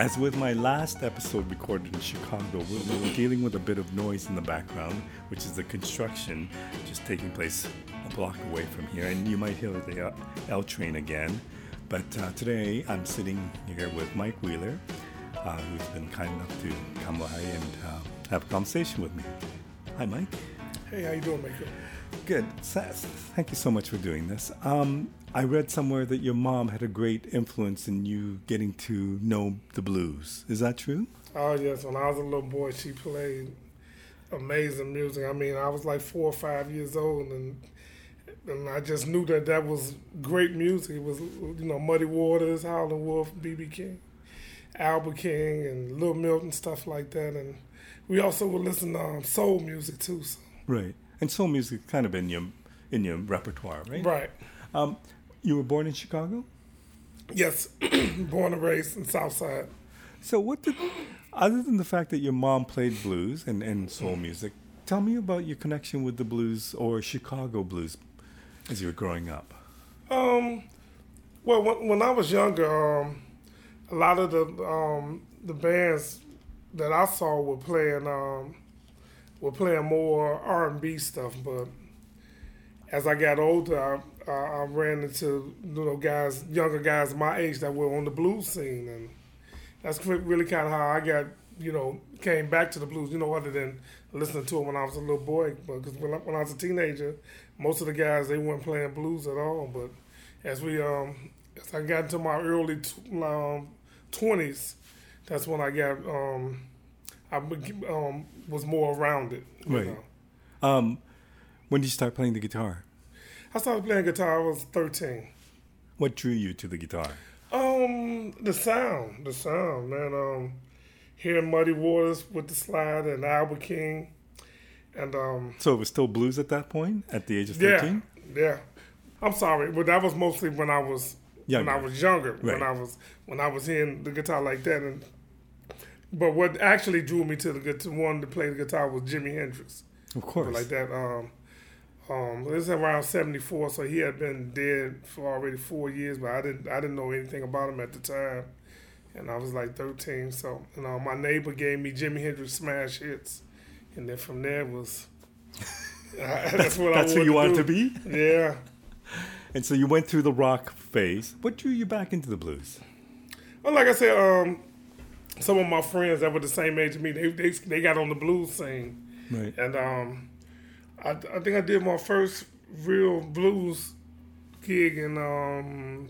As with my last episode recorded in Chicago, we were dealing with a bit of noise in the background, which is the construction just taking place a block away from here. And you might hear the L train again. But uh, today I'm sitting here with Mike Wheeler, uh, who's been kind enough to come by and uh, have a conversation with me. Hi, Mike. Hey, how you doing, Mike? Good. Thank you so much for doing this. Um, I read somewhere that your mom had a great influence in you getting to know the blues. Is that true? Oh yes. When I was a little boy, she played amazing music. I mean, I was like four or five years old, and and I just knew that that was great music. It was you know Muddy Waters, Howlin' Wolf, B.B. King, Albert King, and Little Milton stuff like that. And we also would listen to um, soul music too. So. Right, and soul music kind of in your in your repertoire, right? Right. Um, you were born in Chicago? Yes, born and raised in Southside. So, what did, other than the fact that your mom played blues and, and soul music, tell me about your connection with the blues or Chicago blues as you were growing up. Um, well, when, when I was younger, um, a lot of the um, the bands that I saw were playing um, were playing more R and B stuff, but as I got older, I, I, ran into you know guys, younger guys my age that were on the blues scene, and that's really kind of how I got you know came back to the blues. You know, other than listening to it when I was a little boy, because when I, when I was a teenager, most of the guys they weren't playing blues at all. But as we um as I got into my early um, twenties, that's when I got um I um was more around it. right. Know? Um, when did you start playing the guitar? I started playing guitar. I was thirteen. What drew you to the guitar? Um, the sound, the sound, man. Um, hearing Muddy Waters with the slide and Albert King, and um. So it was still blues at that point, at the age of thirteen. Yeah, yeah. I'm sorry, but that was mostly when I was younger. when I was younger. Right. When I was when I was hearing the guitar like that, and but what actually drew me to the guitar, wanted to play the guitar was Jimi Hendrix. Of course, but like that. Um, um, this is around '74, so he had been dead for already four years, but I didn't I didn't know anything about him at the time, and I was like 13. So you know, my neighbor gave me Jimi Hendrix smash hits, and then from there was that's what I that's who you want to be. Yeah. and so you went through the rock phase. What drew you back into the blues? Well, like I said, um, some of my friends that were the same age as me, they they, they got on the blues scene, right? And um, I, I think I did my first real blues gig in um,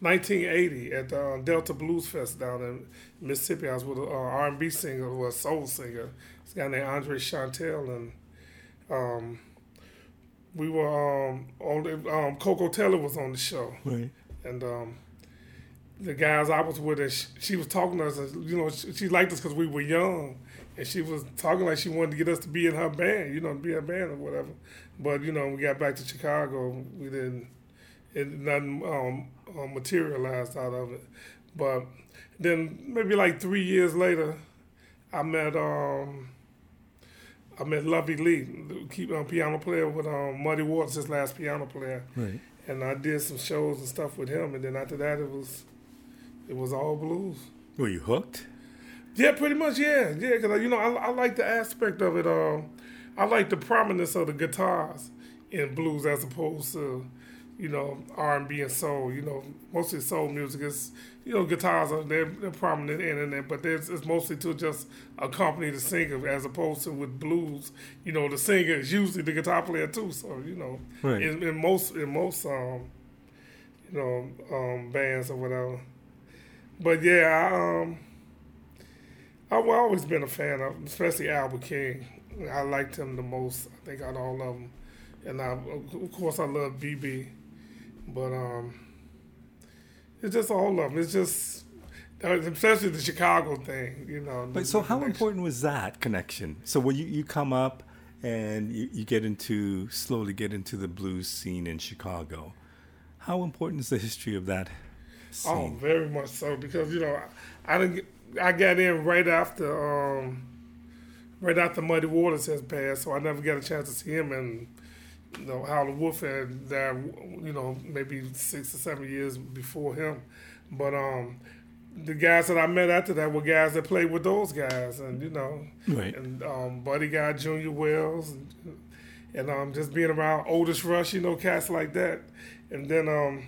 1980 at the uh, Delta Blues Fest down in Mississippi. I was with an uh, R&B singer or a soul singer. This guy named Andre Chantel, and um, we were um, on the, um, Koko Taylor was on the show, right? And um, the guys I was with, and she, she was talking to us. And, you know, she, she liked us because we were young, and she was talking like she wanted to get us to be in her band, you know, to be a band or whatever. But you know, we got back to Chicago, we didn't, it nothing um, um, materialized out of it. But then maybe like three years later, I met um, I met Lovie Lee, keep um, piano player with um, Muddy Waters, his last piano player. Right. And I did some shows and stuff with him, and then after that, it was it was all blues. Were you hooked? Yeah, pretty much. Yeah, yeah. Because you know, I, I like the aspect of it. Uh, I like the prominence of the guitars in blues as opposed to, you know, R and B and soul. You know, mostly soul music is, you know, guitars are they're, they're prominent in it, but there's it's mostly to just accompany the singer as opposed to with blues. You know, the singer is usually the guitar player too. So you know, right. in, in most in most um, you know, um, bands or whatever. But yeah, I, um I've always been a fan of, especially Albert King. I liked him the most. I think out of all of them, and I, of course I love BB, but um, it's just all of them. It's just especially the Chicago thing, you know. But so, how important was that connection? So when you, you come up and you, you get into slowly get into the blues scene in Chicago, how important is the history of that? Scene? Oh, very much so because you know I, I didn't. Get, I got in right after um, right after Muddy Waters has passed, so I never got a chance to see him. And you know, Howlin' Wolf had died, you know, maybe six or seven years before him. But um, the guys that I met after that were guys that played with those guys, and you know, Right. and um, Buddy Guy, Junior Wells, and, and um, just being around Otis Rush, you know, cats like that, and then um,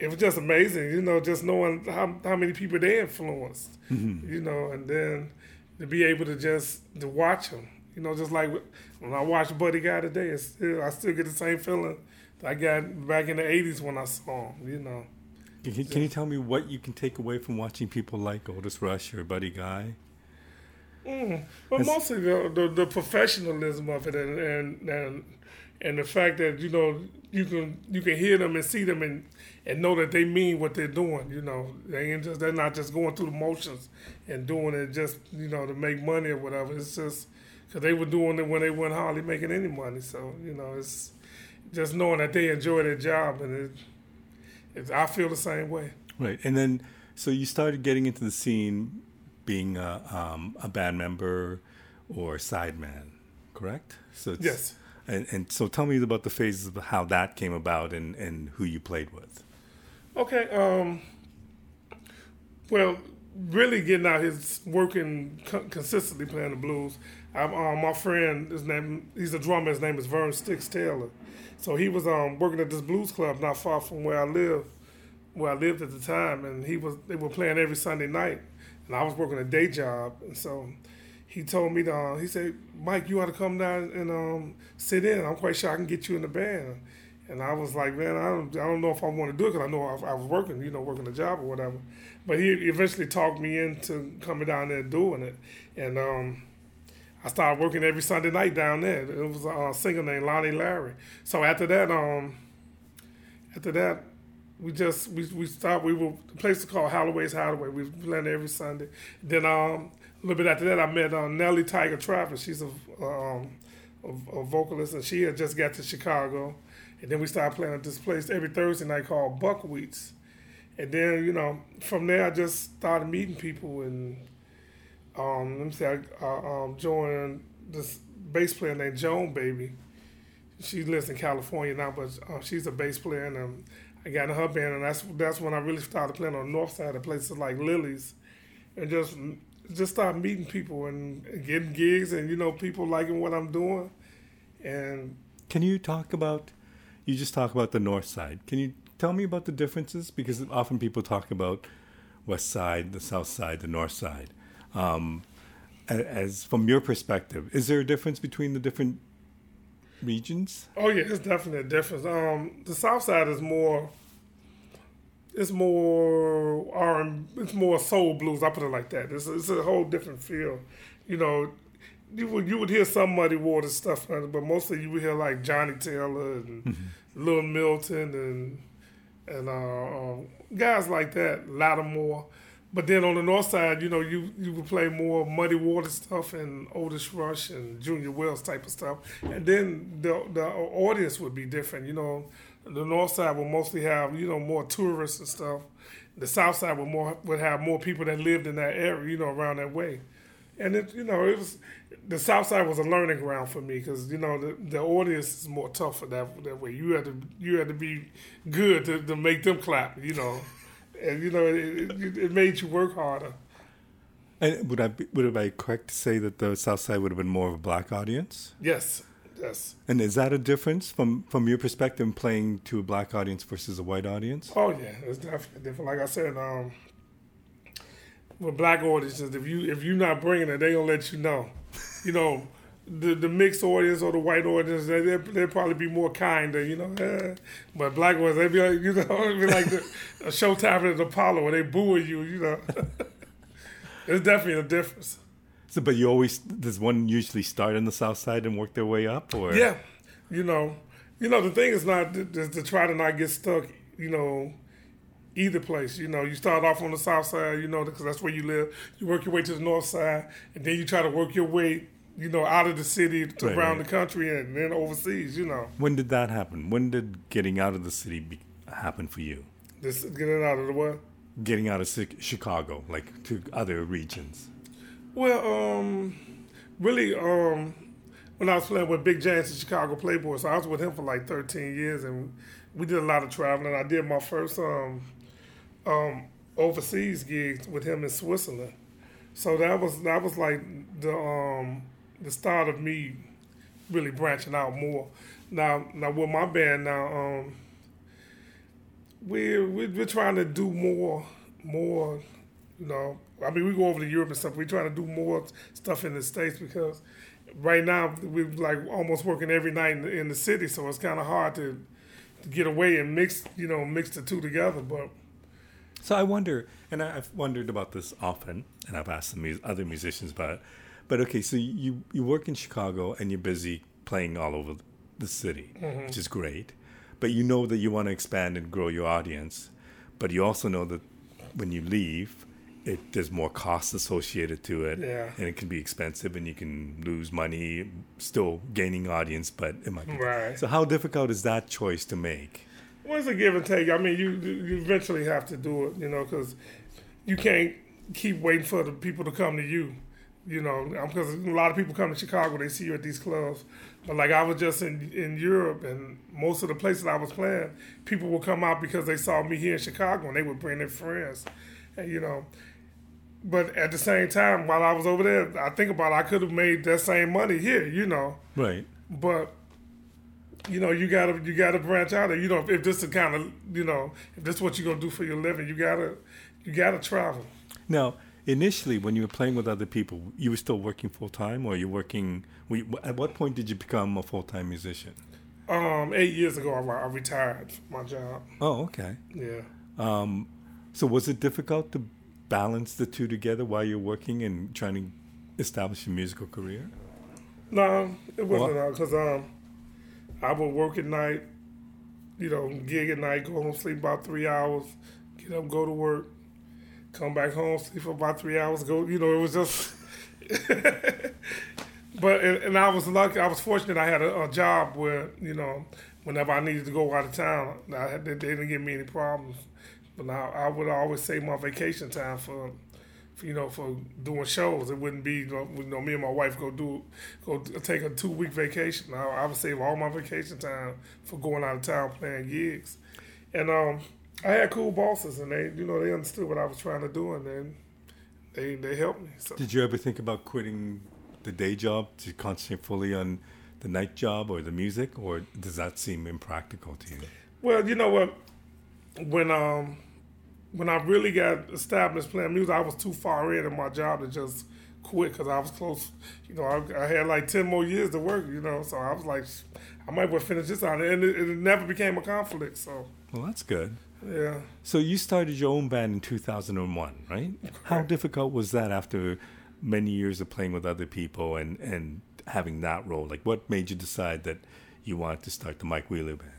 it was just amazing, you know, just knowing how how many people they influenced, you know, and then to be able to just to watch them, you know, just like when I watch Buddy Guy today, it's still, I still get the same feeling that I got back in the '80s when I saw him, you know. Can, can- can you tell me what you can take away from watching people like Otis Rush or Buddy Guy? Mm. But mostly the, the the professionalism of it and, and and and the fact that you know you can you can hear them and see them and and know that they mean what they're doing. You know, they ain't just they're not just going through the motions and doing it just you know to make money or whatever. It's just because they were doing it when they weren't hardly making any money. So you know, it's just knowing that they enjoy their job and it, it's, I feel the same way. Right. And then, so you started getting into the scene being a, um, a band member or sideman, correct? So it's, Yes. And, and so tell me about the phases of how that came about and, and who you played with. Okay. Um. Well, really getting out his working consistently playing the blues. I'm, um, my friend, his name, he's a drummer. His name is Vern Sticks Taylor. So he was um working at this blues club not far from where I live, where I lived at the time, and he was they were playing every Sunday night, and I was working a day job, and so he told me to, uh, he said, Mike, you ought to come down and um, sit in. I'm quite sure I can get you in the band. And I was like, man, I don't, I don't know if I want to do it because I know I, I was working, you know, working a job or whatever. But he eventually talked me into coming down there and doing it. And um, I started working every Sunday night down there. It was a singer named Lonnie Larry. So after that, um, after that, we just we we stopped. We were the place called Holloway's Hideaway. We was playing every Sunday. Then um, a little bit after that, I met uh, Nellie Tiger Travis. She's a um, a, a vocalist, and she had just got to Chicago. And then we started playing at this place every Thursday night called Buckwheats. And then you know from there, I just started meeting people and um, let me say, I um, joined this bass player named Joan Baby. She lives in California now, but uh, she's a bass player, and um, I got in her band, and that's that's when I really started playing on the north side of places like Lily's, and just just started meeting people and getting gigs, and you know people liking what I'm doing, and Can you talk about, you just talk about the north side. Can you tell me about the differences? Because often people talk about west side, the south side, the north side. Um, as from your perspective, is there a difference between the different regions? Oh yeah, it's definitely a difference. Um, the South Side is more, it's more R it's more soul blues. I put it like that. It's, it's a whole different feel. You know, you would you would hear some Muddy Waters stuff, but mostly you would hear like Johnnie Taylor and Lil Milton and and uh, um, guys like that, Latimore. But then on the north side, you know, you you would play more Muddy Waters stuff and Otis Rush and Junior Wells type of stuff. And then the the audience would be different. You know, the north side would mostly have you know more tourists and stuff. The south side would more would have more people that lived in that area, you know, around that way. And it, you know, it was the south side was a learning ground for me because you know the, the audience is more tougher that that way. You had to you had to be good to, to make them clap. You know and you know it, it, it made you work harder. And would I be, would it be correct to say that the South Side would have been more of a black audience? Yes, yes. And is that a difference from from your perspective, playing to a black audience versus a white audience? Oh yeah, it's definitely different. Like I said, um, with black audiences, if you if you're not bringing it, they gonna let you know. You know, the the mixed audience or the white audience, they they they'll probably be more kinder. You know, eh. but black ones, they be like, you know, be like the, a showtime at Apollo where they booing you. You know, it's definitely a difference. So, but you always does one usually start on the South Side and work their way up, or Yeah, you know, you know the thing is not to, try to not get stuck. You know, either place. You know, you start off on the south side. You know, because that's where you live. You work your way to the north side, and then you try to work your way. You know, out of the city to Right, around right. the country and then overseas. You know, When did that happen? When did getting out of the city be, happen for you? this getting out of the what? Getting out of Chicago, like to other regions. Well, um, really, um, when I was playing with Big James in Chicago Playboy, so I was with him for like 13 years, and we did a lot of traveling. I did my first um, um, overseas gigs with him in Switzerland. So that was that was like the um, the start of me really branching out more. Now now with my band now, um, we're we're trying to do more more, you know. I mean, we go over to Europe and stuff. We're trying to do more stuff in the states because right now we're like almost working every night in the, in the city, so it's kind of hard to, to get away and mix, you know, mix the two together. But so I wonder, and I've wondered about this often, and I've asked some other musicians about it. But okay, so you you work in Chicago and you're busy playing all over the city, mm-hmm. which is great. But you know that you want to expand and grow your audience, but you also know that when you leave, it there's more costs associated to it, yeah. and it can be expensive, and you can lose money still gaining audience, but it might be right. So how difficult is that choice to make? Well, it's a give and take. I mean, you you eventually have to do it, you know, because you can't keep waiting for the people to come to you. You know, um, because a lot of people come to Chicago, they see you at these clubs. But like I was just in in Europe, and most of the places I was playing, people would come out because they saw me here in Chicago, and they would bring their friends, and you know. But at the same time, while I was over there, I think about it, I could have made that same money here, you know. Right. But you know, you gotta you gotta branch out. You know, if this is kind of you know, if this is what you're gonna do for your living, you gotta you gotta travel. Now, initially, when you were playing with other people, you were still working full time, or you working? at what point did you become a full time musician? Um, eight years ago, I, I retired my job. Oh, okay. Yeah. Um, so was it difficult to balance the two together while you're working and trying to establish a musical career? No, it wasn't because um, I would work at night, you know, gig at night, go home, sleep about three hours, get up, go to work, come back home, sleep for about three hours, go, you know, it was just. but and, and, I was lucky. I was fortunate. I had a, a, job where you know, whenever I needed to go out of town, I they didn't give me any problems. But now I would always save my vacation time for you know, for doing shows. It wouldn't be, you know, me and my wife go do, go take a two week vacation. I, I would save all my vacation time for going out of town playing gigs. And um, I had cool bosses, and they, you know, they understood what I was trying to do, and then they they helped me. So. Did you ever think about quitting the day job to concentrate fully on the night job or the music, or does that seem impractical to you? Well, you know what, when um when I really got established playing music, I was too far in in my job to just quit because I was close. You know, I, I, had like ten more years to work. You know, so I was like, I might well finish this out, and it, it never became a conflict. So. Well, that's good. Yeah. So you started your own band in 2001, right? How difficult was that after many years of playing with other people and and having that role? Like, what made you decide that you wanted to start the Mike Wheeler band?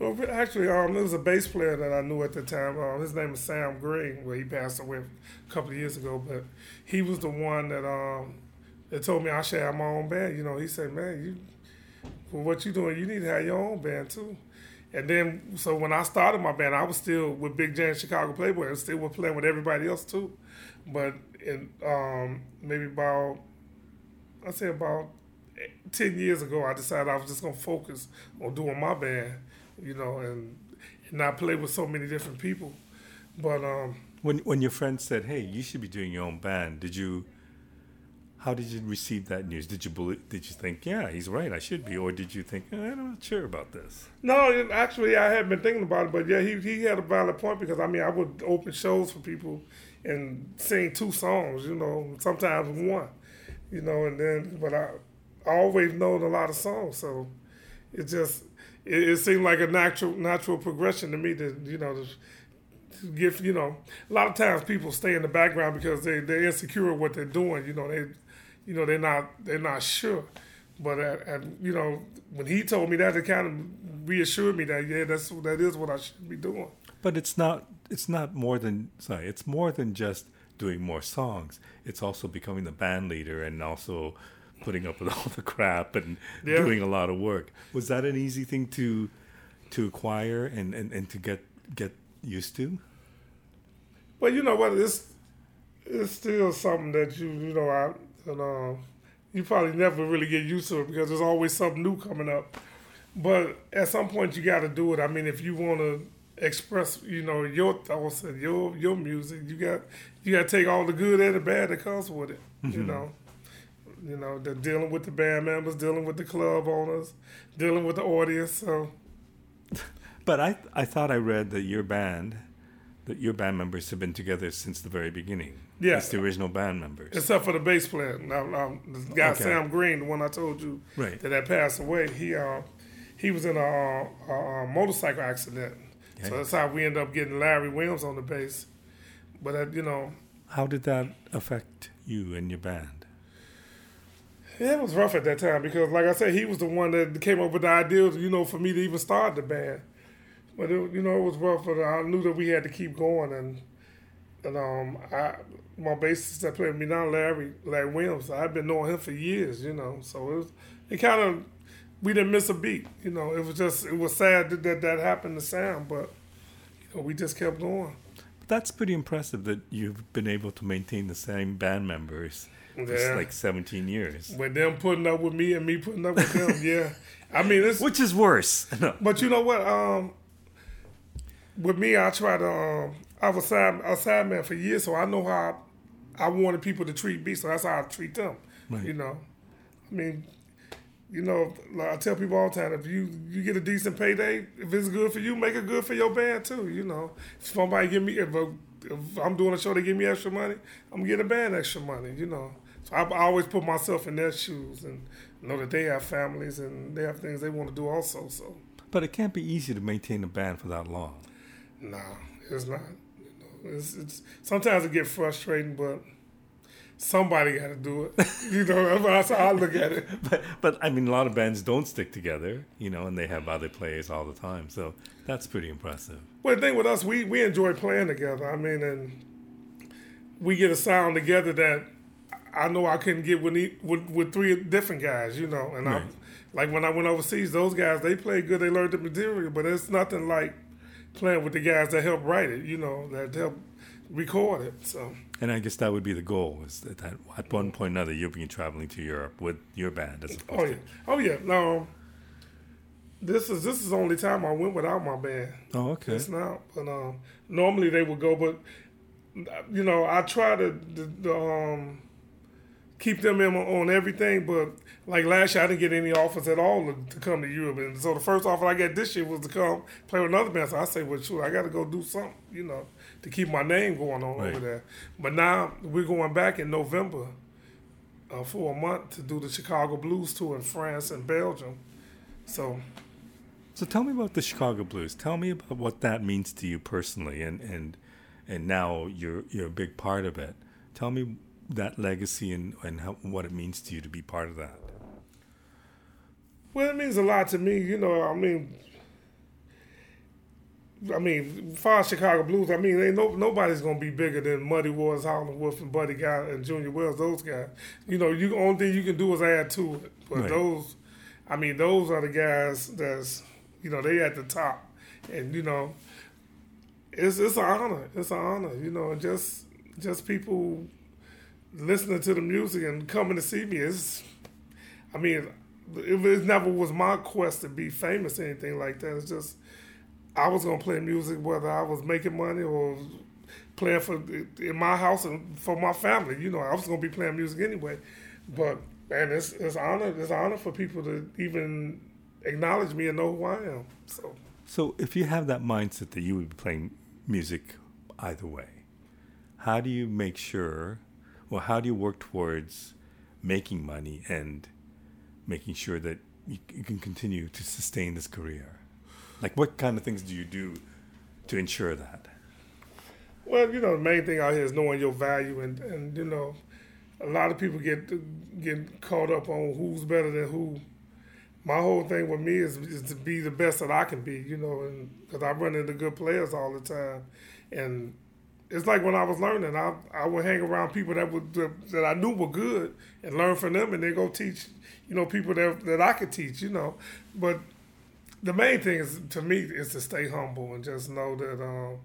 Well, actually, um, there was a bass player that I knew at the time. Um, his name is Sam Green. Well, he passed away a couple of years ago, but he was the one that um, that told me I should have my own band. You know, he said, "Man, you for what you're doing, you need to have your own band too." And then, so when I started my band, I was still with Big J and Chicago Playboy, and still was playing with everybody else too. But in um, maybe about, I say about ten years ago, I decided I was just gonna focus on doing my band you know, and, and not play with so many different people. But um, when when your friend said, "Hey, you should be doing your own band," did you? How did you receive that news? Did you believe? Did you think, "Yeah, he's right, I should be," or did you think, eh, "I'm not sure about this"? No, actually, I had been thinking about it, but yeah, he he had a valid point because I mean, I would open shows for people and sing two songs, you know, sometimes one, you know, and then but I, I always known a lot of songs, so it just it, it, seemed like a natural natural progression to me to you know to, give you know a lot of times people stay in the background because they they're insecure what they're doing you know they you know they're not they're not sure. But at, you know when he told me that it kind of reassured me that yeah that's that is what I should be doing. But it's not it's not more than sorry it's more than just doing more songs. It's also becoming the band leader and also putting up with all the crap and yeah. doing a lot of work. Was that an easy thing to to acquire and, and, and to get get used to? Well, you know what, it's it's still something that you you know I and uh, you probably never really get used to it because there's always something new coming up. But at some point you got to do it. I mean, if you want to express, you know, your thoughts and your your music. You got you got to take all the good and the bad that comes with it. You Mhm. know, you know, they're dealing with the band members, dealing with the club owners, dealing with the audience. So But I I thought I read that your band, that your band members have been together since the very beginning. Yeah. It's the original band members. except for the bass player, now, now the guy Okay. Sam Green, the one I told you Right. that had passed away. He uh, he was in a, a, a motorcycle accident, so that's how we ended up getting Larry Williams on the bass. But uh, you know, How did that affect you and your band? Yeah, it was rough at that time because, like I said, he was the one that came up with the idea, you know, for me to even start the band. But it, you know, it was rough. But I knew that we had to keep going, and and um, I my bassist that played with me now, Larry Larry Williams, I've been knowing him for years, you know. So it was it kind of we didn't miss a beat, you know. It was just it was sad that that, that happened to Sam, but you know, we just kept going. That's pretty impressive that you've been able to maintain the same band members Yeah. like 17 years. With them putting up with me and me putting up with them, yeah. I mean, it's Which is worse? No. But you know what? Um, with me, I try to. Um, I was a side, a side man for years, so I know how I, wanted people to treat me. So that's how I treat them. Right. You know, I mean, you know, like I tell people all the time: if you you get a decent payday, if it's good for you, make it good for your band too. You know, if somebody give me if, a, if I'm doing a show, they give me extra money, I'm gonna get a band extra money. You know, I, I always put myself in their shoes and know that they have families and they have things they want to do also. So. But it can't be easy to maintain a band for that long. Nah, it's not. You know, it's, it's sometimes it gets frustrating, but somebody got to do it. you know, that's how I look at it. But, but I mean, a lot of bands don't stick together, you know, and they have other players all the time. So that's pretty impressive. Well, the thing with us, we we enjoy playing together. I mean, and we get a sound together that I know I couldn't get with with, with three different guys. You know, and I Right. like when I went overseas, those guys they played good. They learned the material, but it's nothing like playing with the guys that help write it. You know, that help record it. So. And I guess that would be the goal: is that, that at one point or another you'll be traveling to Europe with your band as opposed Oh yeah, oh yeah. No, this is this is the only time I went without my band. Oh, okay. It's not, but um, normally they would go, but you know, I try to, to, to, um keep them in on everything. But like last year, I didn't get any offers at all to, to come to Europe, and so the first offer I got this year was to come play with another band. So I say, well, sure, I got to go do something, you know, to keep my name going on Right. over there. But now we're going back in November uh, for a month to do the Chicago Blues tour in France and Belgium. So So tell me about the Chicago Blues. Tell me about what that means to you personally, and and and now you're you're a big part of it. Tell me that legacy and and how, what it means to you to be part of that. Well, it means a lot to me. You know, I mean, I mean, far Chicago Blues, I mean, ain't no nobody's gonna be bigger than Muddy Waters, Howlin' Wolf, and Buddy Guy and Junior Wells. Those guys. You know, you only thing you can do is add to it. But Right. those, I mean, those are the guys that's, you know, they at the top, and you know, it's it's an honor. It's an honor. You know, just just people listening to the music and coming to see me. is, I mean, it, it never was my quest to be famous or anything like that. It's just I was gonna play music whether I was making money or playing for in my house and for my family. You know, I was gonna be playing music anyway. But man, it's it's honor. It's honor for people to even acknowledge me and know who I am. So So if you have that mindset that you would be playing music either way, how do you make sure, or how do you work towards making money and making sure that you, you can continue to sustain this career? Like, what kind of things do you do to ensure that? Well, you know, the main thing out here is knowing your value, and and you know, a lot of people get get caught up on who's better than who. My whole thing with me is, is to be the best that I can be, you know, because I run into good players all the time, and it's like when I was learning, I I would hang around people that would that I knew were good and learn from them, and then go teach, you know, people that that I could teach, you know, but the main thing is to me is to stay humble and just know that um,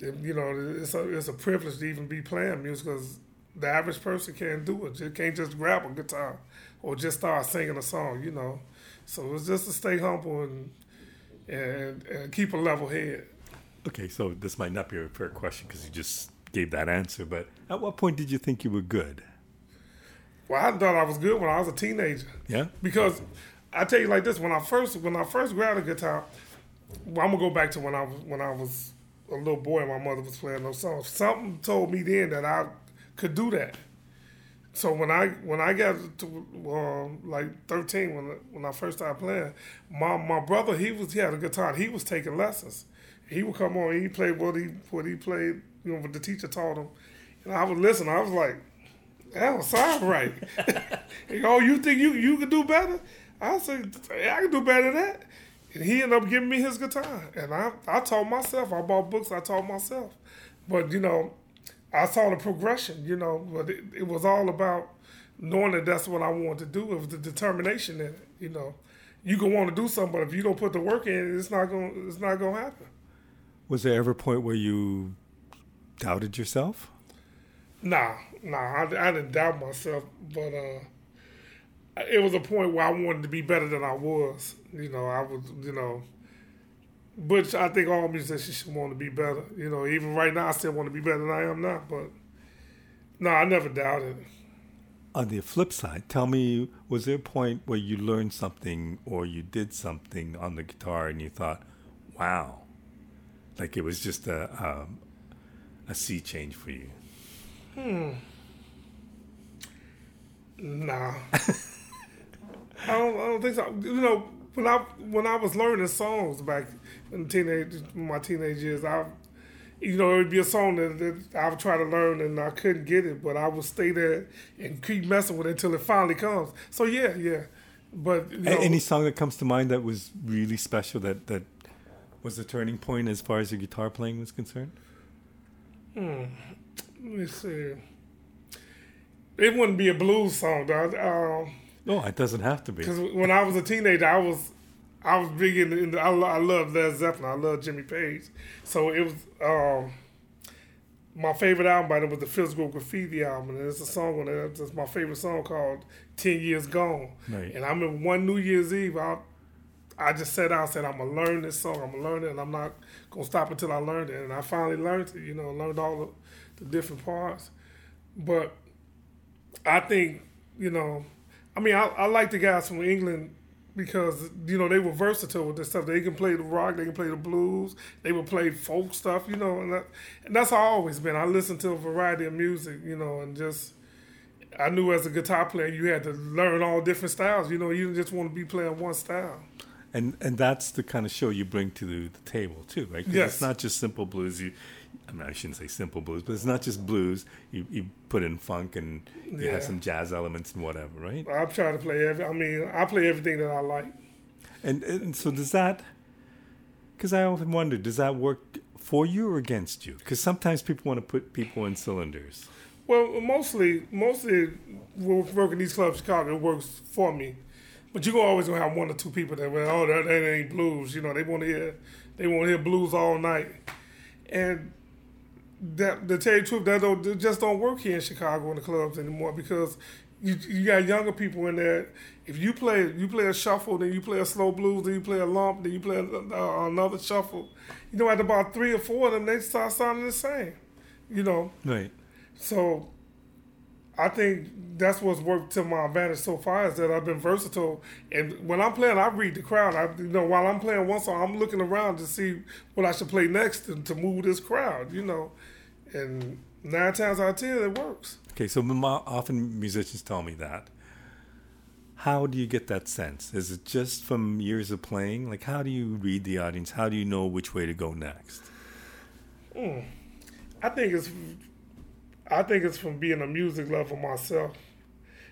you know it's a it's a privilege to even be playing music because the average person can't do it. Just can't just grab a guitar or just start singing a song, you know. So it's just to stay humble and and, and keep a level head. Okay, so this might not be a fair question because you just gave that answer, but at what point did you think you were good? Well, I thought I was good when I was a teenager. Yeah. Because I tell you like this: when I first when I first grabbed a guitar, well, I'm gonna go back to when I was when I was a little boy and my mother was playing those songs. Something told me then that I could do that. So when I when I got to uh, like 13 when when I first started playing, my my brother he was he had a guitar. He was taking lessons. He would come on. He played what he what he played. You know what the teacher taught him, and I would listen. I was like, that don't sound right. oh, you think you you could do better? I said, I can do better than that. And he ended up giving me his guitar. And I, I taught myself. I bought books, I taught myself. But, you know, I saw the progression, you know, but it, it was all about knowing that that's what I wanted to do. It was the determination in it, you know. You can want to do something, but if you don't put the work in, it's not going to it's not gonna happen. Was there ever a point where you doubted yourself? Nah, nah, I, I didn't doubt myself, but uh, it was a point where I wanted to be better than I was. You know, I was, you know, but I think all musicians should want to be better. You know, even right now, I still want to be better than I am now. But no, I never doubted. On the flip side, tell me, was there a point where you learned something or you did something on the guitar and you thought, "Wow," like it was just a um, a sea change for you? Hmm. Nah. I don't, I don't think so. You know, when I when I was learning songs back in teenage my teenage years, I you know, it would be a song that, that I would try to learn and I couldn't get it, but I would stay there and keep messing with it until it finally comes. So yeah, yeah. But you know, any song that comes to mind that was really special that that was the turning point as far as your guitar playing was concerned? Hmm. Let me see. It wouldn't be a blues song, though. Um, no, it doesn't have to be. Because when I was a teenager, I was I was big in, in the, I, I love Led Zeppelin. I love Jimmy Page. So it was um, my favorite album by them was the Physical Graffiti album, and it's a song on it. It's my favorite song called Ten Years Gone. Right. And I remember one New Year's Eve, I I just sat and said, I'm gonna learn this song. I'm gonna learn it, and I'm not gonna stop until I learned it. And I finally learned it. You know, learned all the, different parts. But I think you know I mean, I, I like the guys from England because you know they were versatile with this stuff. They can play the rock, they can play the blues, they would play folk stuff, you know, and, and that's how I always been. I listened to a variety of music, you know, and just I knew as a guitar player you had to learn all different styles. You know, you just want to be playing one style. And and that's the kind of show you bring to the, the table too, right? Yes. It's not just simple blues. You I mean, I shouldn't say simple blues, but it's not just blues. You you put in funk and you yeah. have some jazz elements and whatever, right? I'm trying to play every. I mean, I play everything that I like. And and so does that? Because I often wonder, does that work for you or against you? Because sometimes people want to put people in cylinders. Well, mostly, mostly working these clubs in Chicago, it works for me. But you're always gonna have one or two people that, well, oh, that, that ain't blues. You know, they want to hear, they want to hear blues all night. And that to tell you the truth, that don't just don't work here in Chicago in the clubs anymore because you you got younger people in there. If you play you play a shuffle, then you play a slow blues, then you play a lump, then you play uh, another shuffle. You know, at about three or four of them, they start sounding the same. You know, right? So I think that's what's worked to my advantage so far is that I've been versatile. And when I'm playing, I read the crowd. I, you know, while I'm playing one song, I'm looking around to see what I should play next to, to move this crowd. You know, and nine times out of ten, it works. Okay, so often musicians tell me that. How do you get that sense? Is it just from years of playing? Like, how do you read the audience? How do you know which way to go next? Mm. I think it's I think it's from being a music lover myself.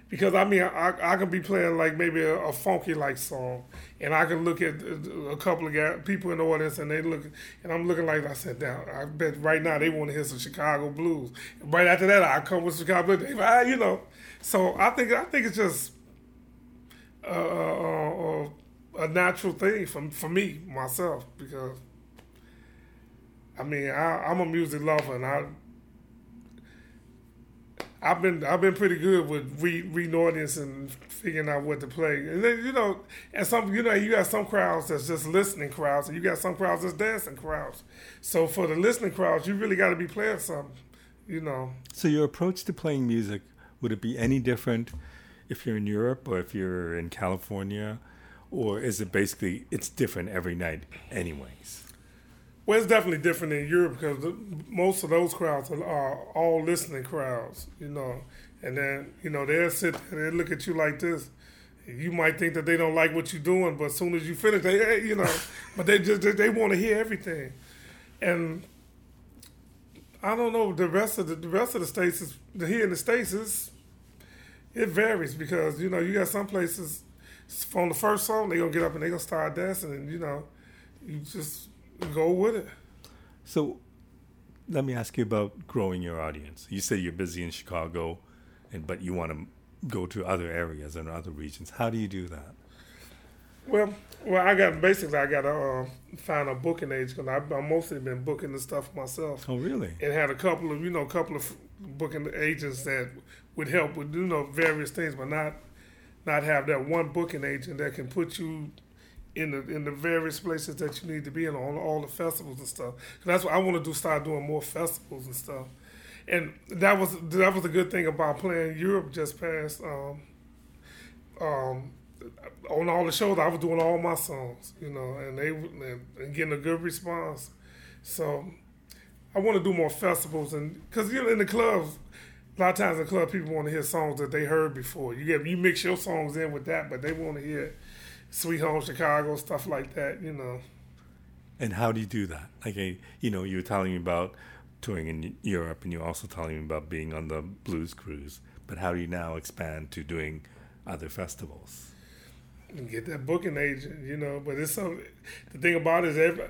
Because I mean, I, I can be playing like maybe a, a funky like song, and I can look at a couple of guys, people in the audience, and they look, and I'm looking like I said, down. I bet right now they want to hear some Chicago blues. Right after that, I come with Chicago blues. Ah, you know, so I think I think it's just a natural thing for for me myself because I mean I, I'm a music lover and I I've been I've been pretty good with re, reading audience and figuring out what to play. And then you know, and some you know you got some crowds that's just listening crowds, and you got some crowds that's dancing crowds. So for the listening crowds, you really got to be playing something, you know. So your approach to playing music would it be any different if you're in Europe or if you're in California, or is it basically it's different every night, anyways? Well, it's definitely different in Europe because the, most of those crowds are, are, all listening crowds, you know. And then, you know, they'll sit and they look at you like this. You might think that they don't like what you're doing, but as soon as you finish, they, you know, but they just they, they want to hear everything. And I don't know the rest of the, the rest of the states is here in the states is it varies because you know you got some places from the first song they're gonna get up and they're gonna start dancing and you know you just go with it. So, let me ask you about growing your audience. You say you're busy in Chicago, and but you want to go to other areas and other regions. How do you do that? Well, well, I got basically I got to uh, find a booking agent because I've, I've mostly been booking the stuff myself. Oh, really? And had a couple of you know a couple of booking agents that would help with you know various things, but not not have that one booking agent that can put you in the in the various places that you need to be in on all the festivals and stuff. that's what I want to do. Start doing more festivals and stuff. And that was that was a good thing about playing Europe just past. Um, um, on all the shows, I was doing all my songs, you know, and they and, and getting a good response. So I want to do more festivals, and because you know, in the clubs, a lot of times in the club, people want to hear songs that they heard before. You get you mix your songs in with that, but they want to hear Sweet Home Chicago, stuff like that, you know. And how do you do that? Like, eh, you know, you were telling me about touring in Europe, and you're also telling me about being on the blues cruise. But how do you now expand to doing other festivals? Get that booking agent, you know. But it's so the thing about it is, every,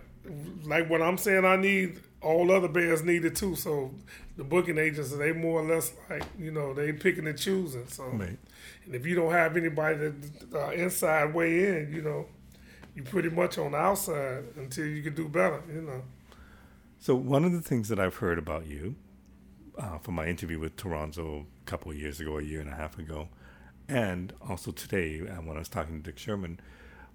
like what I'm saying, I need all other bands need it too. So the booking agents, they more or less like you know they picking and choosing. So. Right. And if you don't have anybody that uh, inside way in, you know, you're pretty much on the outside until you can do better, you know. So one of the things that I've heard about you uh, from my interview with Toronzo a couple of years ago, a year and a half ago, and also today uh, when I was talking to Dick Shurman,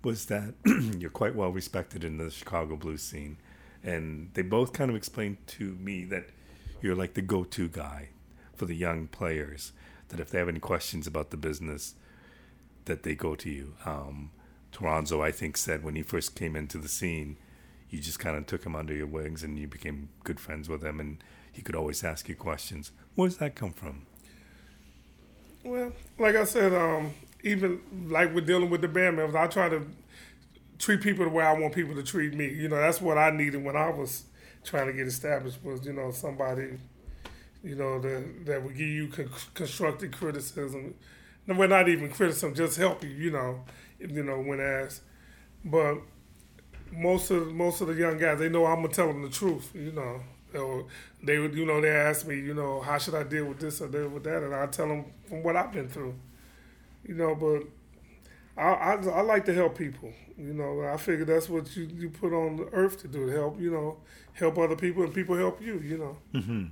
was that you're quite well respected in the Chicago blues scene, and they both kind of explained to me that you're like the go-to guy for the young players that if they have any questions about the business, that they go to you. Um, Toronzo, I think, said when he first came into the scene, you just kind of took him under your wings and you became good friends with him, and he could always ask you questions. Where does that come from? Well, like I said, um, even like we're dealing with the band members, I try to treat people the way I want people to treat me. You know, that's what I needed when I was trying to get established was, you know, somebody you know, that that would give you con- constructive criticism. No, we're not even criticism, just help you, you know, you know, when asked. But most of most of the young guys, they know I'm gonna tell them the truth, you know. Or they would, you know, they ask me, you know, how should I deal with this or deal with that, and I tell them from what I've been through, you know. But I, I, I like to help people, you know. I figure that's what you you put on the earth to do, to help, you know, help other people, and people help you, you know. Mm-hmm.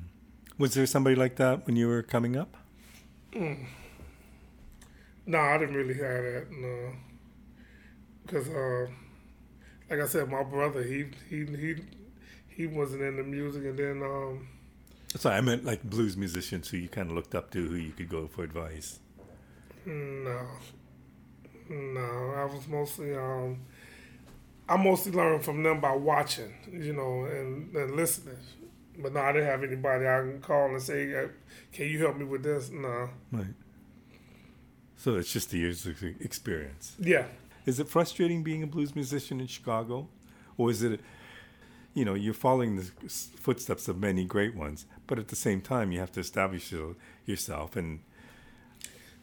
Was there somebody like that when you were coming up? Mm. No, I didn't really have that. No, because uh, like I said, my brother he he he he wasn't into music, and then. Um, Sorry, I meant like blues musicians who you kind of looked up to, who you could go for advice. No, no, I was mostly um, I mostly learned from them by watching, you know, and, and listening. But no, I didn't have anybody I can call and say, uh, "Can you help me with this?" No. Right. So it's just the years of experience. Yeah. Is it frustrating being a blues musician in Chicago, or is it, you know, you're following the footsteps of many great ones, but at the same time you have to establish yourself and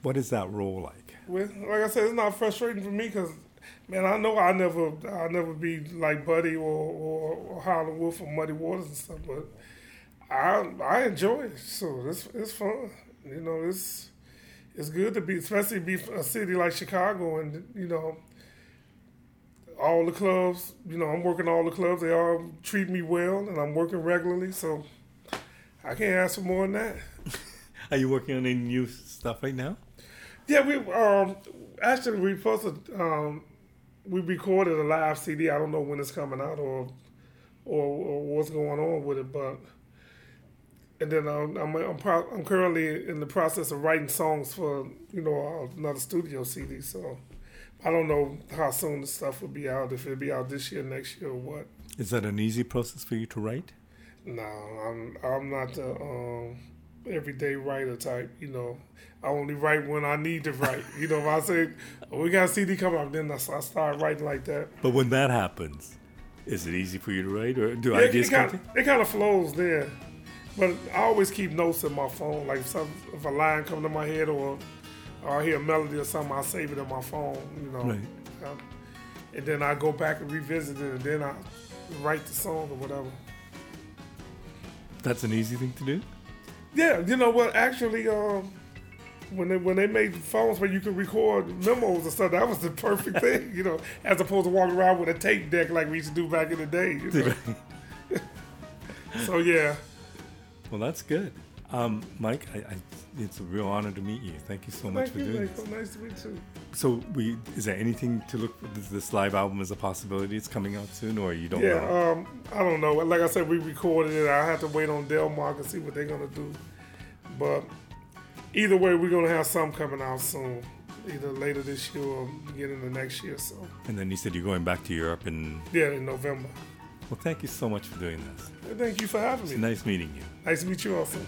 what is that role like? Well, like I said, it's not frustrating for me because man, I know I never I'll never be like Buddy or or, or Howlin' Wolf or Muddy Waters and stuff, but I I enjoy it. So it's it's fun. You know, it's it's good to be, especially be a city like Chicago, and you know, all the clubs. You know, I'm working all the clubs. They all treat me well, and I'm working regularly. So I can't ask for more than that. Are you working on any new stuff right now? Yeah, we um actually we to um we recorded a live CD. I don't know when it's coming out or or, or what's going on with it, but and then um, I'm I'm, pro- I'm currently in the process of writing songs for you know another studio CD. So I don't know how soon the stuff will be out. If it'll be out this year, next year, or what. Is that an easy process for you to write? No, I'm I'm not the um, everyday writer type. You know, I only write when I need to write. You know, if I say oh, we got a CD coming up, then I start writing like that. But when that happens, is it easy for you to write, or do Yeah, ideas it come? kind, of, it kind of flows there. But I always keep notes in my phone. Like if, some, if a line comes to my head or, or I hear a melody or something, I save it in my phone. You know, Right. And then I go back and revisit it, and then I write the song or whatever. That's an easy thing to do. Yeah, you know what? Actually, um, when they when they made phones where you could record memos and stuff, that was the perfect thing. You know, as opposed to walking around with a tape deck like we used to do back in the day. You know? so yeah, Well, that's good. Um, Mike, I, I, it's a real honor to meet you. Thank you so much thank for you. doing Michael. this. Nice to meet you. So, we is there anything to look? for? This, this live album is a possibility. It's coming out soon, or you don't Yeah, know? um, I don't know. Like I said, we recorded it. I have to wait on Delmark and see what they're gonna do. But either way, we're gonna have some coming out soon, either later this year or beginning of next year. So And then you said you're going back to Europe, and yeah, in November. Well, thank you so much for doing this. Thank you for having It's me. nice meeting you. Nice to meet you also.